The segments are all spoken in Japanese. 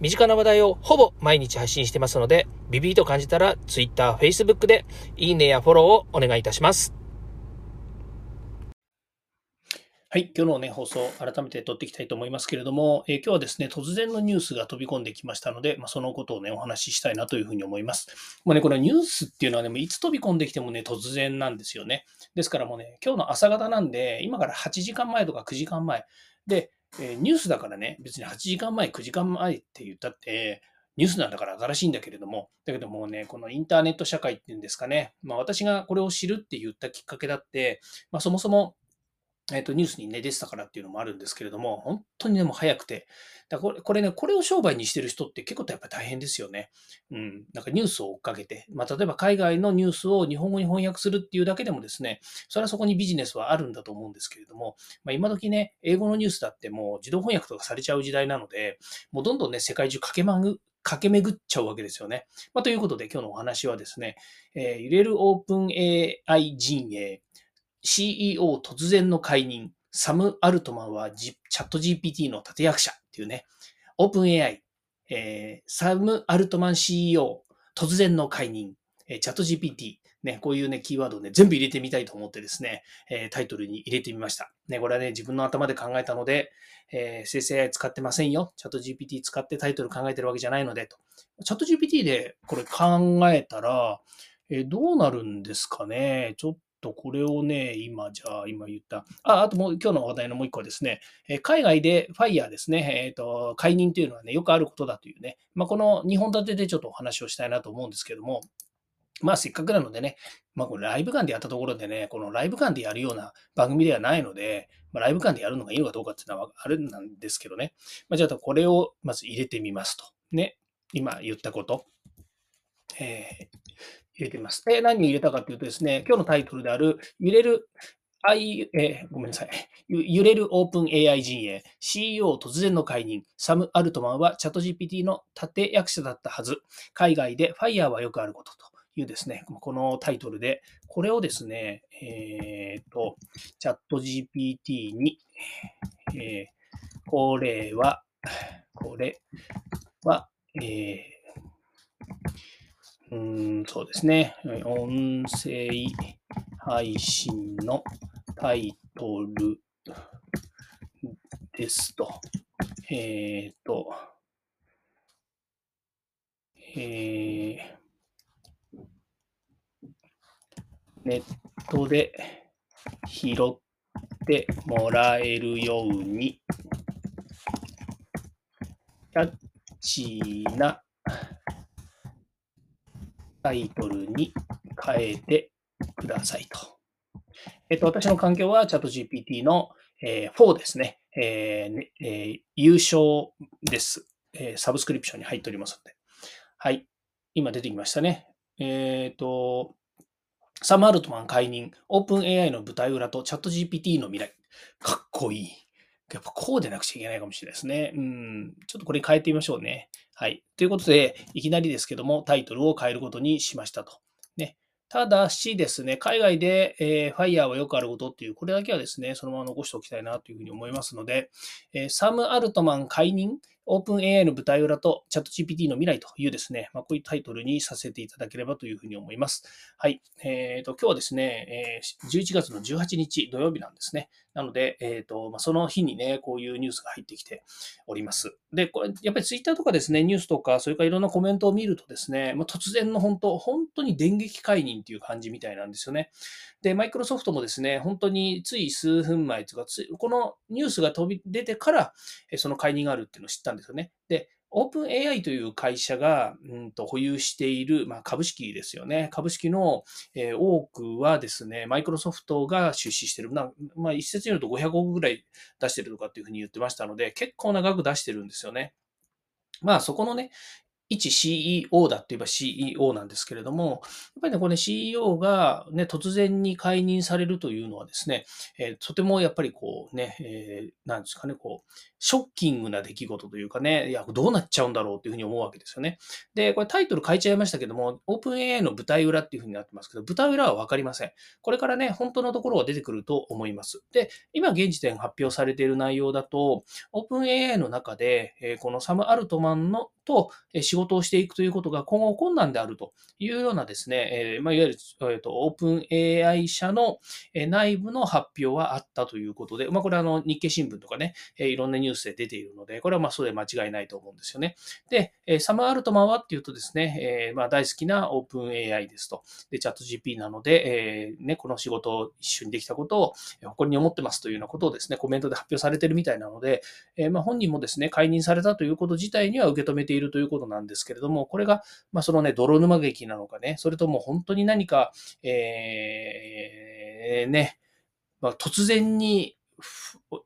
身近な話題をほぼ毎日配信してますので、ビビーと感じたら Twitter、Facebook でいいねやフォローをお願いいたします。はい。今日のね、放送、改めて撮っていきたいと思いますけれども、えー、今日はですね、突然のニュースが飛び込んできましたので、まあ、そのことをね、お話ししたいなというふうに思います。もうね、これニュースっていうのはね、もいつ飛び込んできてもね、突然なんですよね。ですからもうね、今日の朝方なんで、今から8時間前とか9時間前で、え、ニュースだからね、別に8時間前、9時間前って言ったって、ニュースなんだから新しいんだけれども、だけどもうね、このインターネット社会っていうんですかね、まあ、私がこれを知るって言ったきっかけだって、まあ、そもそもえっ、と、ニュースにね、出てたからっていうのもあるんですけれども、本当にでも早くて、だこれこれね、これを商売にしてる人って結構やっぱ大変ですよね。うん。なんかニュースを追っかけて、まあ、例えば海外のニュースを日本語に翻訳するっていうだけでもですね、それはそこにビジネスはあるんだと思うんですけれども、まあ、今時ね、英語のニュースだってもう自動翻訳とかされちゃう時代なので、もうどんどんね、世界中駆けまぐ、駆け巡っちゃうわけですよね。まあ、ということで今日のお話はですね、えー、揺れるオープン AI 陣営、CEO 突然の解任、サム・アルトマンは、G、チャット GPT の立役者っていうね、オープン AI、えー、サム・アルトマン CEO 突然の解任、えー、チャット GPT、ね、こういうね、キーワードをね、全部入れてみたいと思ってですね、えー、タイトルに入れてみました。ね、これはね、自分の頭で考えたので、えー、生成 AI 使ってませんよ。チャット GPT 使ってタイトル考えてるわけじゃないので、と。チャット GPT でこれ考えたら、えー、どうなるんですかね。ちょっと、これをね、今、じゃあ、今言った。あ、あともう、今日の話題のもう一個ですね、え海外でファイヤーですね、えっ、ー、と、解任というのはね、よくあることだというね、まあ、この2本立てでちょっとお話をしたいなと思うんですけども、まあ、せっかくなのでね、まあ、これライブ感でやったところでね、このライブ感でやるような番組ではないので、まあ、ライブ感でやるのがいいのかどうかっていうのはあるんですけどね。まあ、じゃあ、これをまず入れてみますと。ね。今言ったこと。えー入れてみます。で、何に入れたかというとですね、今日のタイトルである、揺れる I、え、ごめんなさい。揺れるオープン AI 陣営、CEO 突然の解任、サム・アルトマンはチャット GPT の立役者だったはず、海外でファイヤーはよくあることと。いうですね、このタイトルで、これをですね、えー、と、チャット GPT に、えー、これは、これは、えーうん、そうですね。音声配信のタイトルですと。えっ、ー、と、えー、ネットで拾ってもらえるように、キャッチーなタイトルに変えてくださいと。えっと、私の環境はチャット GPT の、えー、4ですね。えーえー、優勝です、えー。サブスクリプションに入っておりますので。はい。今出てきましたね。えっ、ー、と、サム・アルトマン解任、オープン AI の舞台裏とチャット GPT の未来。かっこいい。やっぱこうでなくちゃいけないかもしれないですね。うん。ちょっとこれ変えてみましょうね。はい。ということで、いきなりですけども、タイトルを変えることにしましたと。ね。ただしですね、海外で、えー、ファイヤーはよくあることっていう、これだけはですね、そのまま残しておきたいなというふうに思いますので、えー、サム・アルトマン解任、オープン AI の舞台裏とチャット GPT の未来というですね、まあ、こういうタイトルにさせていただければというふうに思います。はい。えっ、ー、と、今日はですね、えー、11月の18日土曜日なんですね。なので、えっ、ー、と、まあ、その日にね、こういうニュースが入ってきております。で、これ、やっぱりツイッターとかですね、ニュースとか、それからいろんなコメントを見るとですね、まあ、突然の本当、本当に電撃解任っていう感じみたいなんですよね。で、マイクロソフトもですね、本当につい数分前というか、このニュースが飛び出てから、その解任があるっていうのを知ったんですよね。で、オープン AI という会社が、うんと保有している、まあ、株式ですよね。株式の、えー、多くはですね、マイクロソフトが出資してる。なまあ、一説によると500億ぐらい出してるとかっていうふうに言ってましたので、結構長く出してるんですよね。まあそこのね、一 CEO だって言えば CEO なんですけれども、やっぱりね、これ、ね、CEO がね、突然に解任されるというのはですね、えー、とてもやっぱりこうね、えー、なんですかね、こう、ショッキングな出来事というかね、いや、どうなっちゃうんだろうっていうふうに思うわけですよね。で、これタイトル変えちゃいましたけども、OpenAI の舞台裏っていうふうになってますけど、舞台裏はわかりません。これからね、本当のところが出てくると思います。で、今現時点発表されている内容だと、OpenAI の中で、えこのサム・アルトマンのと仕事をしていくということが今後困難であるというようなですね、えー、まあ、いわゆる、えーと、オープン AI 社の内部の発表はあったということで、まあ、これはあの日経新聞とかねえ、いろんなニュースで出ているので、これはまあそれ間違いないと思うんですよね。でえ、サム・アルトマンはっていうとですね、えー、まあ大好きなオープン AI ですと。で、チャット GP なので、えー、ね、この仕事を一緒にできたことを誇りに思ってますというようなことをですね、コメントで発表されてるみたいなので、えー、まあ本人もですね、解任されたということ自体には受け止めてているということなんですけれども、これが、まあそのね、泥沼劇なのかね、それとも本当に何か、えー、ね、まあ、突然に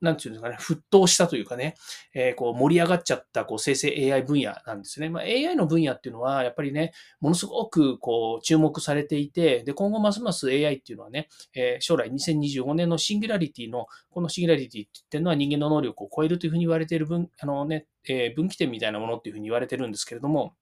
なんていうんですかね、沸騰したというかね、えー、こう盛り上がっちゃったこう生成 AI 分野なんですね。まあ、AI の分野っていうのは、やっぱりね、ものすごくこう注目されていて、で、今後ますます AI っていうのはね、えー、将来2025年のシンギュラリティの、このシンギュラリティって言ってるのは人間の能力を超えるというふうに言われている分、あのね、えー、分岐点みたいなものっていうふうに言われてるんですけれども、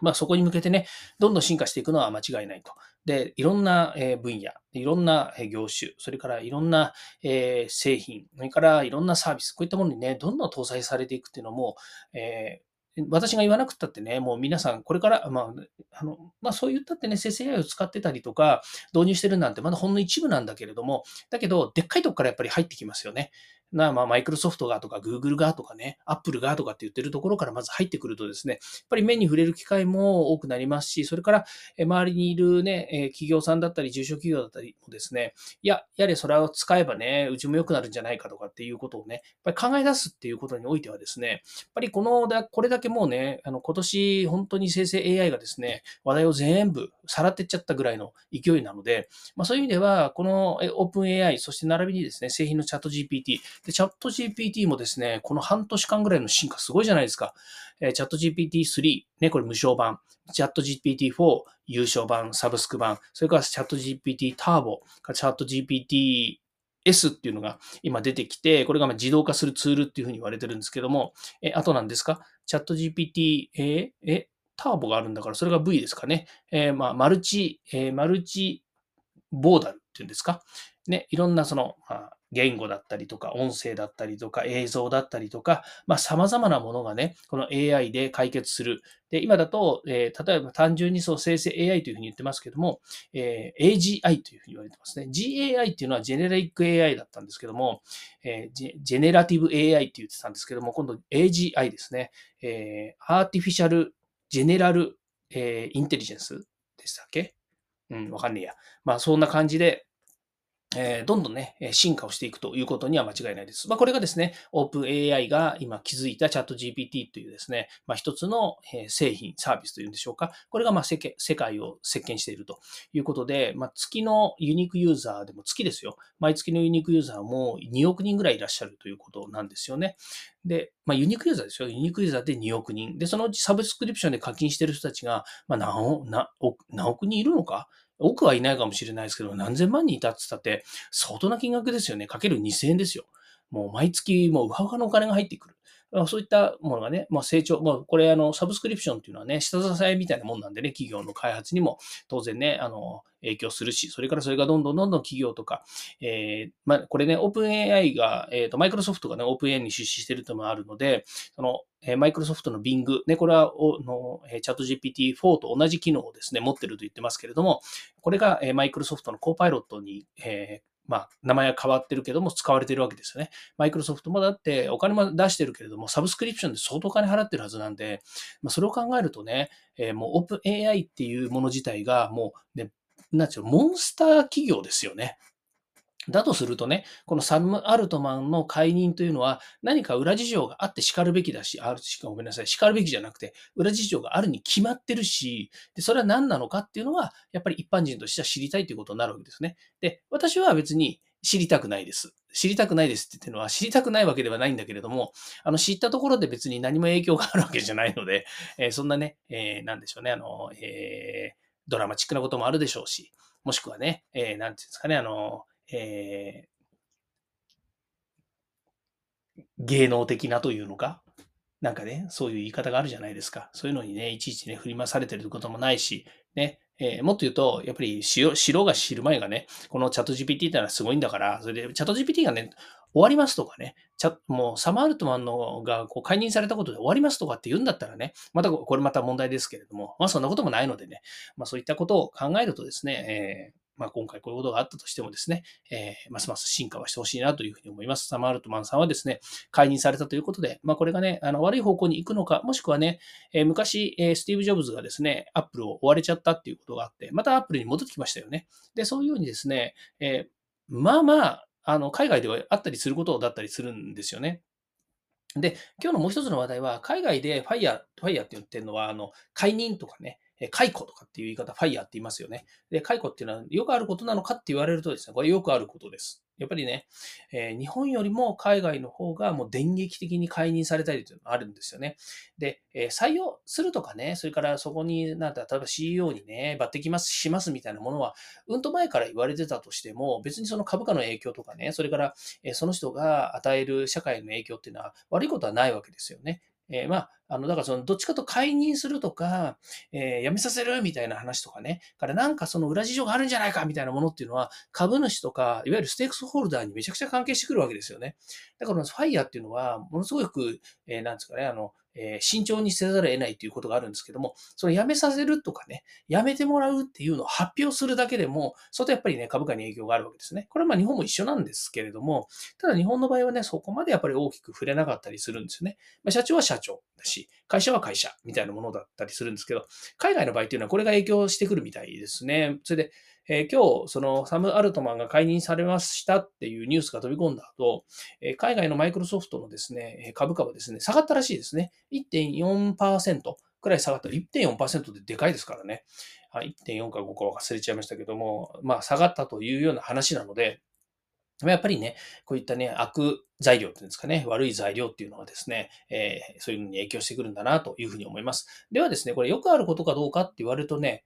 まあ、そこに向けてね、どんどん進化していくのは間違いないと。で、いろんな分野、いろんな業種、それからいろんな製品、それからいろんなサービス、こういったものにね、どんどん搭載されていくっていうのも、え私が言わなくたってね、もう皆さん、これから、まあ、あの、まあ、そう言ったってね、生成 AI を使ってたりとか、導入してるなんて、まだほんの一部なんだけれども、だけど、でっかいとこからやっぱり入ってきますよね。な、まあ、マイクロソフトがとか、グーグルがとかね、アップルがとかって言ってるところからまず入ってくるとですね、やっぱり目に触れる機会も多くなりますし、それから、周りにいるね、企業さんだったり、中小企業だったりもですね、いや、やれそれを使えばね、うちも良くなるんじゃないかとかっていうことをね、やっぱり考え出すっていうことにおいてはですね、やっぱりこの、これだけもうね、あの、今年本当に生成 AI がですね、話題を全部さらってっちゃったぐらいの勢いなので、まあそういう意味では、このオープン AI、そして並びにですね、製品のチャット GPT、で、チャット GPT もですね、この半年間ぐらいの進化すごいじゃないですか。えー、チャット GPT3、ね、これ無償版。チャット GPT4、優勝版、サブスク版。それからチャット GPT ターボ、チャット GPT S っていうのが今出てきて、これがま自動化するツールっていうふうに言われてるんですけども、え、あとなんですか？チャット GPT、え、え、ターボがあるんだから、それが V ですかね。えー、まあ、マルチ、えー、マルチボーダルっていうんですか？ね、いろんなその、まあ、言語だったりとか、音声だったりとか、映像だったりとか、まあ、様々なものがね、この AI で解決する。で、今だと、えー、例えば単純にそう生成 AI というふうに言ってますけども、えー、AGI というふうに言われてますね。GAI っていうのはジェネリック AI だったんですけども、えー、ジェネラティブ AI って言ってたんですけども、今度 AGI ですね。えー、アーティフィシャルジェネラル、えー、インテリジェンスでしたっけ？うん、わかんねえや。まあ、そんな感じで、えー、どんどんね、進化をしていくということには間違いないです。まあ、これがですね、OpenAI が今気づいたチャット GPT というですね、まあ、一つの製品、サービスというんでしょうか。これがまあ世界を席巻しているということで、まあ、月のユニークユーザーでも月ですよ。毎月のユニークユーザーも2億人ぐらいいらっしゃるということなんですよね。で、まあ、ユニークユーザーですよ。ユニークユーザーで2億人。で、そのうちサブスクリプションで課金している人たちが、まあ何、何億人いるのか多くはいないかもしれないですけど、何千万人いたって言ったって、相当な金額ですよね。かける2000円ですよ。もう毎月、もうウハウハのお金が入ってくる。そういったものがね、まあ、成長、まあ、これ、あの、サブスクリプションっていうのはね、下支えみたいなもんなんでね、企業の開発にも当然ね、あの、影響するし、それからそれがどんどんどんどん企業とか、えー、まあ、これね、オープン AI が、えっ、ー、と、マイクロソフトがね、オープン AI に出資してるともあるので、その、え、マイクロソフトの Bing、ね、これは、おの、え、チャット GPT-4 と同じ機能をですね、持ってると言ってますけれども、これが、え、マイクロソフトのコーパイロットに、えー、まあ、名前は変わってるけども使われてるわけですよね。マイクロソフトもだってお金も出してるけれども、サブスクリプションで相当金払ってるはずなんで、まあ、それを考えるとね、えー、もうオープン AI っていうもの自体がもうね、なんちゅうモンスター企業ですよね。だとするとね、このサム・アルトマンの解任というのは何か裏事情があって叱るべきだし、あるしかごめんなさい、叱るべきじゃなくて、裏事情があるに決まってるし、で、それは何なのかっていうのは、やっぱり一般人としては知りたいということになるわけですね。で、私は別に、知りたくないです。知りたくないですって言ってるのは、知りたくないわけではないんだけれども、あの、知ったところで別に何も影響があるわけじゃないので、えー、そんなね、えー、なんでしょうね、あの、えー、ドラマチックなこともあるでしょうし、もしくはね、えー、なんていうんですかね、あの、えー、芸能的なというのか、なんかね、そういう言い方があるじゃないですか。そういうのにね、いちいちね、振り回されてることもないし、ね、えー、もっと言うと、やっぱり知ろが知る前がね、このチャット GPT ってのはすごいんだから、それでチャット GPT がね、終わりますとかね、チャもうサマールトマンのがこう解任されたことで終わりますとかって言うんだったらね、またこれまた問題ですけれども、まあそんなこともないのでね、まあそういったことを考えるとですね、えーまあ、今回こういうことがあったとしてもですね、えー、ますます進化はしてほしいなというふうに思います。サマールトマンさんはですね、解任されたということで、まあ、これがね、あの悪い方向に行くのか、もしくはね、えー、昔、え、スティーブ・ジョブズがですね、アップルを追われちゃったっていうことがあって、またアップルに戻ってきましたよね。で、そういうようにですね、えまあまあ、あの海外ではあったりすることだったりするんですよね。で、今日のもう一つの話題は、海外でファイヤー、ファイヤーって言ってるのは、あの、解任とかね、解雇とかっていう言い方、ファイヤーって言いますよね。で、解雇っていうのはよくあることなのかって言われるとですね、これよくあることです。やっぱりね、えー、日本よりも海外の方がもう電撃的に解任されたりというのがあるんですよね。で、えー、採用するとかね、それからそこになんだ、例えば CEO にね、抜擢ますしますみたいなものは、うんと前から言われてたとしても、別にその株価の影響とかね、それから、えー、その人が与える社会の影響っていうのは悪いことはないわけですよね。え、まあ、あの、だからその、どっちかと解任するとか、えー、辞めさせるみたいな話とかね、からなんかその裏事情があるんじゃないかみたいなものっていうのは、株主とか、いわゆるステークスホルダーにめちゃくちゃ関係してくるわけですよね。だから、ファイヤーっていうのは、ものすごく、えー、なんですかね、あの、え慎重にせざるを得ないということがあるんですけども、その辞めさせるとかね、辞めてもらうっていうのを発表するだけでも、それとやっぱりね、株価に影響があるわけですね。これはまあ日本も一緒なんですけれども、ただ日本の場合はね、そこまでやっぱり大きく触れなかったりするんですよね。まあ、社長は社長だし、会社は会社みたいなものだったりするんですけど、海外の場合っていうのはこれが影響してくるみたいですね。それで、えー、今日、そのサム・アルトマンが解任されましたっていうニュースが飛び込んだ後、えー、海外のマイクロソフトのですね、株価はですね、下がったらしいですね。1.4%くらい下がった。1.4%ででかいですからね。1.4か5か忘れちゃいましたけども、まあ下がったというような話なので、やっぱりね、こういったね、悪材料っていうんですかね、悪い材料っていうのはですね、えー、そういうのに影響してくるんだなというふうに思います。ではですね、これよくあることかどうかって言われるとね、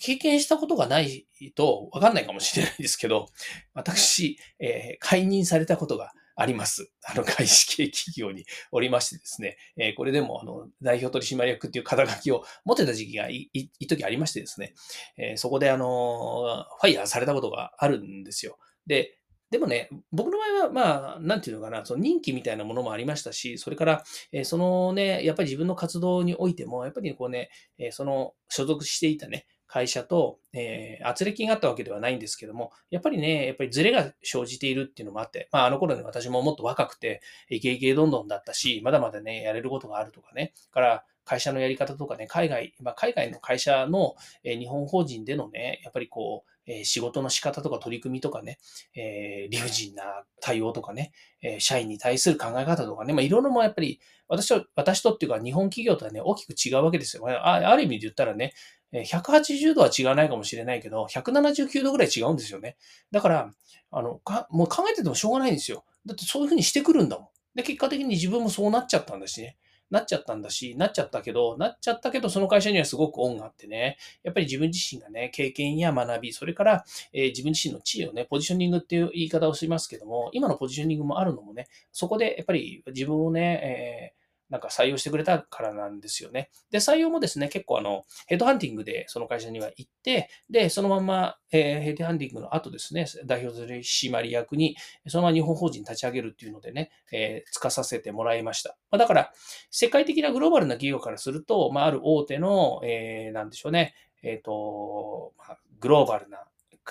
経験したことがないとわかんないかもしれないですけど、私、えー、解任されたことがあります。あの、外資系企業におりましてですね、えー、これでも、あの、代表取締役っていう肩書きを持ってた時期がい、い、い時ありましてですね、えー、そこであの、ファイヤーされたことがあるんですよ。で、でもね、僕の場合は、まあ、なんていうのかな、その任期みたいなものもありましたし、それから、えー、そのね、やっぱり自分の活動においても、やっぱりこうね、えー、その所属していたね、会社と、えー、圧力があったわけではないんですけども、やっぱりね、やっぱりズレが生じているっていうのもあって、まあ、あの頃に私ももっと若くて、イケイケどんどんだったし、まだまだね、やれることがあるとかね、から会社のやり方とかね、海外、まあ、海外の会社の、え、日本法人でのね、やっぱりこう、え、仕事の仕方とか取り組みとかね、え、理不尽な対応とかね、え、社員に対する考え方とかね、まあ、いろいろもやっぱり、私と、私とっていうか日本企業とはね、大きく違うわけですよ。あある意味で言ったらね、180度は違わないかもしれないけど、179度ぐらい違うんですよね。だから、あの、かもう考えててもしょうがないんですよ。だってそういうふうにしてくるんだもん。で、結果的に自分もそうなっちゃったんだしね。なっちゃったんだし、なっちゃったけど、なっちゃったけど、その会社にはすごく恩があってね、やっぱり自分自身がね、経験や学び、それから、えー、自分自身の地位をね、ポジショニングっていう言い方をしますけども、今のポジショニングもあるのもね、そこでやっぱり自分をね、えーなんか採用してくれたからなんですよね。で、採用もですね、結構あの、ヘッドハンティングでその会社には行って、で、そのまま、えー、ヘッドハンティングの後ですね、代表取締役に、そのまま日本法人立ち上げるっていうのでね、えー、つかさせてもらいました。まあ、だから、世界的なグローバルな企業からすると、まあ、ある大手の、えー、なんでしょうね、えっ、ー、と、まあ、グローバルな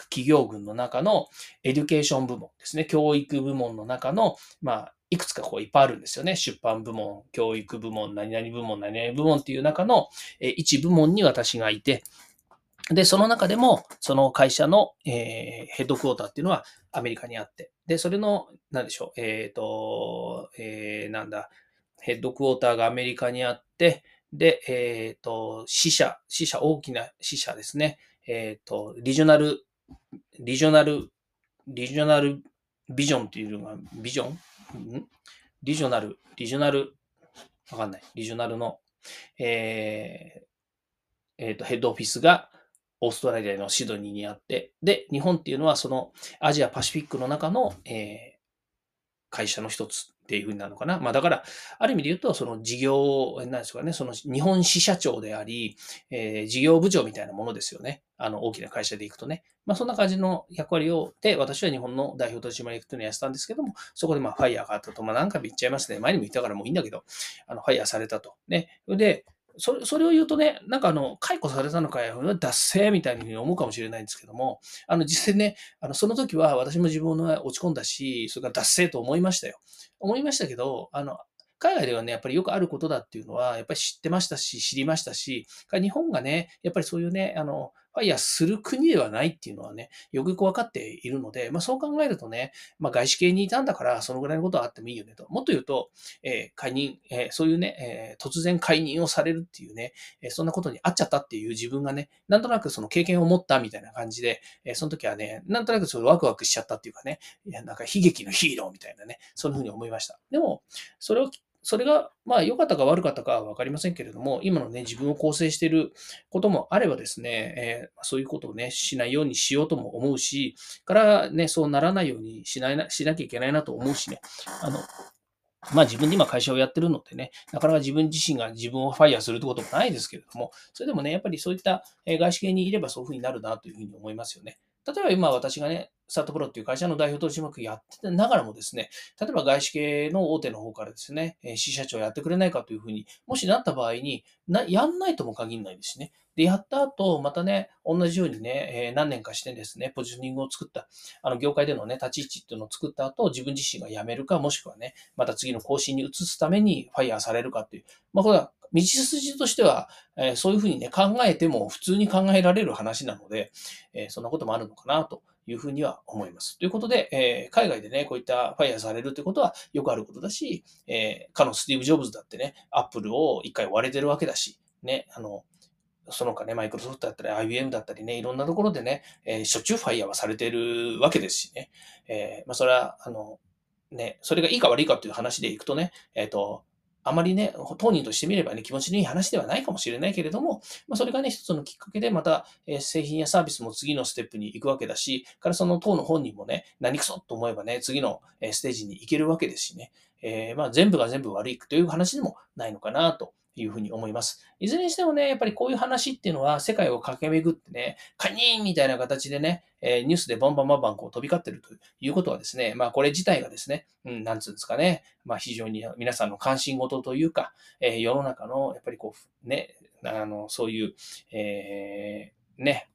企業群の中のエデュケーション部門ですね、教育部門の中の、まあ、いくつかこういっぱいあるんですよね。出版部門、教育部門、何々部門、何々部門っていう中の一部門に私がいて、で、その中でも、その会社の、えー、ヘッドクォーターっていうのはアメリカにあって、で、それの、なんでしょう、えっ、ー、と、えー、なんだ、ヘッドクォーターがアメリカにあって、で、えっ、ー、と、支社、支社、大きな支社ですね。えっ、と、リジョナル、リジョナルリジョナルビジョンっていうのが、ビジョン？ん？リジョナル、リジョナル、わかんない。リジョナルの、えー、えっ、ー、と、ヘッドオフィスがオーストラリアのシドニーにあって、で、日本っていうのはそのアジアパシフィックの中の、えー、会社の一つ。っていうふうになるのかな。まあだから、ある意味で言うと、その事業、なんですかね、その日本支社長であり、えー、事業部長みたいなものですよね。あの、大きな会社で行くとね。まあそんな感じの役割を、で、私は日本の代表取締役というのをやってたんですけども、そこでまあファイヤーがあったと、まあ何回も言っちゃいますね。前にも言ったからもういいんだけど、あの、ファイヤーされたと。ね。で、それそれを言うとね、なんかあの、解雇されたのかよ、脱せみたいに思うかもしれないんですけども、あの、実際ね、あの、その時は私も自分は落ち込んだし、それから脱せと思いましたよ。思いましたけど、あの、海外ではね、やっぱりよくあることだっていうのは、やっぱり知ってましたし、知りましたし、日本がね、やっぱりそういうね、あの、ファイヤーする国ではないっていうのはね、よくよくわかっているので、まあそう考えるとね、まあ外資系にいたんだから、そのぐらいのことはあってもいいよねと。もっと言うと、えー、解任、えー、そういうね、えー、突然解任をされるっていうね、えそんなことにあっちゃったっていう自分がね、なんとなくその経験を持ったみたいな感じで、えその時はね、なんとなくそれワクワクしちゃったっていうかね、いやなんか悲劇のヒーローみたいなね、そんな風に思いました。でも、それをそれが、まあ、良かったか悪かったかは分かりませんけれども、今のね、自分を構成していることもあればですね、えー、そういうことをね、しないようにしようとも思うし、からね、そうならないようにしないな、しなきゃいけないなと思うしね、あの、まあ自分で今会社をやってるのでね、なかなか自分自身が自分をファイヤーするってこともないですけれども、それでもね、やっぱりそういった外資系にいればそういうふうになるなというふうに思いますよね。例えば今私がね、スタートプロっていう会社の代表取締役やってながらもですね、例えば外資系の大手の方からですね、支社長やってくれないかというふうに、もしなった場合に、なやんないとも限らないですね。で、やった後、またね、同じようにね、えー、何年かしてですね、ポジショニングを作った、あの、業界でのね、立ち位置っていうのを作った後、自分自身が辞めるか、もしくはね、また次の更新に移すためにファイヤーされるかっていう、まあ、これは道筋としては、えー、そういうふうにね、考えても普通に考えられる話なので、えー、そんなこともあるのかなというふうには思います。ということで、えー、海外でね、こういったファイヤーされるということはよくあることだし、えー、かのスティーブ・ジョブズだってね、アップルを一回割れてるわけだし、ね、あの、その他ね、マイクロソフトだったり、IBM だったりね、いろんなところでね、えー、しょっちゅうファイヤーはされてるわけですしね。えー、まあ、それは、あの、ね、それがいいか悪いかっていう話でいくとね、えっ、ー、と、あまりね、当人としてみればね、気持ちのいい話ではないかもしれないけれども、まあ、それがね、一つのきっかけで、また、え製品やサービスも次のステップに行くわけだし、からその当の本人もね、何くそと思えばね、次のステージに行けるわけですしね、えー、まあ全部が全部悪いという話でもないのかなというふうに思います。いずれにしてもね、やっぱりこういう話っていうのは世界を駆け巡ってね、カニーンみたいな形でね、えニュースでバンバンバンバンこう飛び交ってるということはですね、まあこれ自体がですね、うん、なんつうんですかね、まあ非常に皆さんの関心事というか、え、世の中のやっぱりこう、ね、あの、そういう、えー、ね、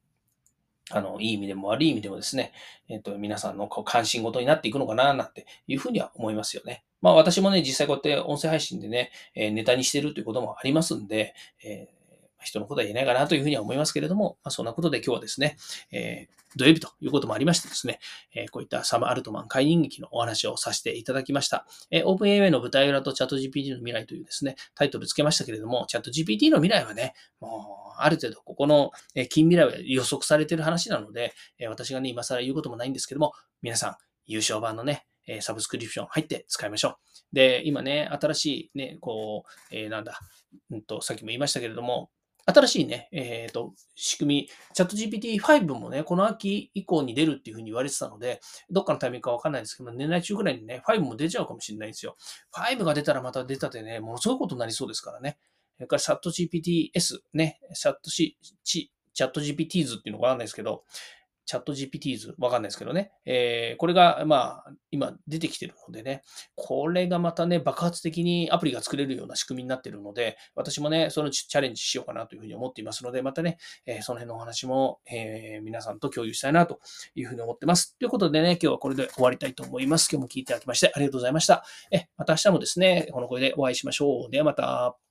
あの、いい意味でも悪い意味でもですね、えっ、ー、と、皆さんのこう関心事になっていくのかな、なんていうふうには思いますよね。まあ私もね、実際こうやって音声配信でね、えネタにしてるということもありますんで、えー人のことは言えないかなというふうには思いますけれども、まあ、そんなことで今日はですね、えー、土曜日ということもありましてですね、えー、こういったサム・アルトマン解任劇のお話をさせていただきました。えー、OpenAI の舞台裏とチャット GPT の未来というですね、タイトル付けましたけれども、チャット GPT の未来はね、もう、ある程度ここの近未来は予測されている話なので、私がね、今更言うこともないんですけども、皆さん、優勝版のね、えサブスクリプション入って使いましょう。で、今ね、新しいね、こう、えー、なんだ、うんと、さっきも言いましたけれども、新しいね、えっ、ー、と、仕組み、チャット GPT5 もね、この秋以降に出るっていうふうに言われてたので、どっかのタイミングかわかんないですけど、年内中ぐらいにね、5も出ちゃうかもしれないんですよ。5が出たらまた出たでね、ものすごいことになりそうですからね。それからチャット GPTS ね、チャット C、チャット GPTs っていうのがわかんないですけど、チャット GPTs、わかんないですけどね。えー、これが、まあ、今出てきてるのでね、これがまたね、爆発的にアプリが作れるような仕組みになってるので、私もね、そのチャレンジしようかなというふうに思っていますので、またね、えー、その辺のお話も、えー、皆さんと共有したいなというふうに思ってます。ということでね、今日はこれで終わりたいと思います。今日も聞いていただきましてありがとうございました。え、また明日もですね、この声でお会いしましょう。ではまた。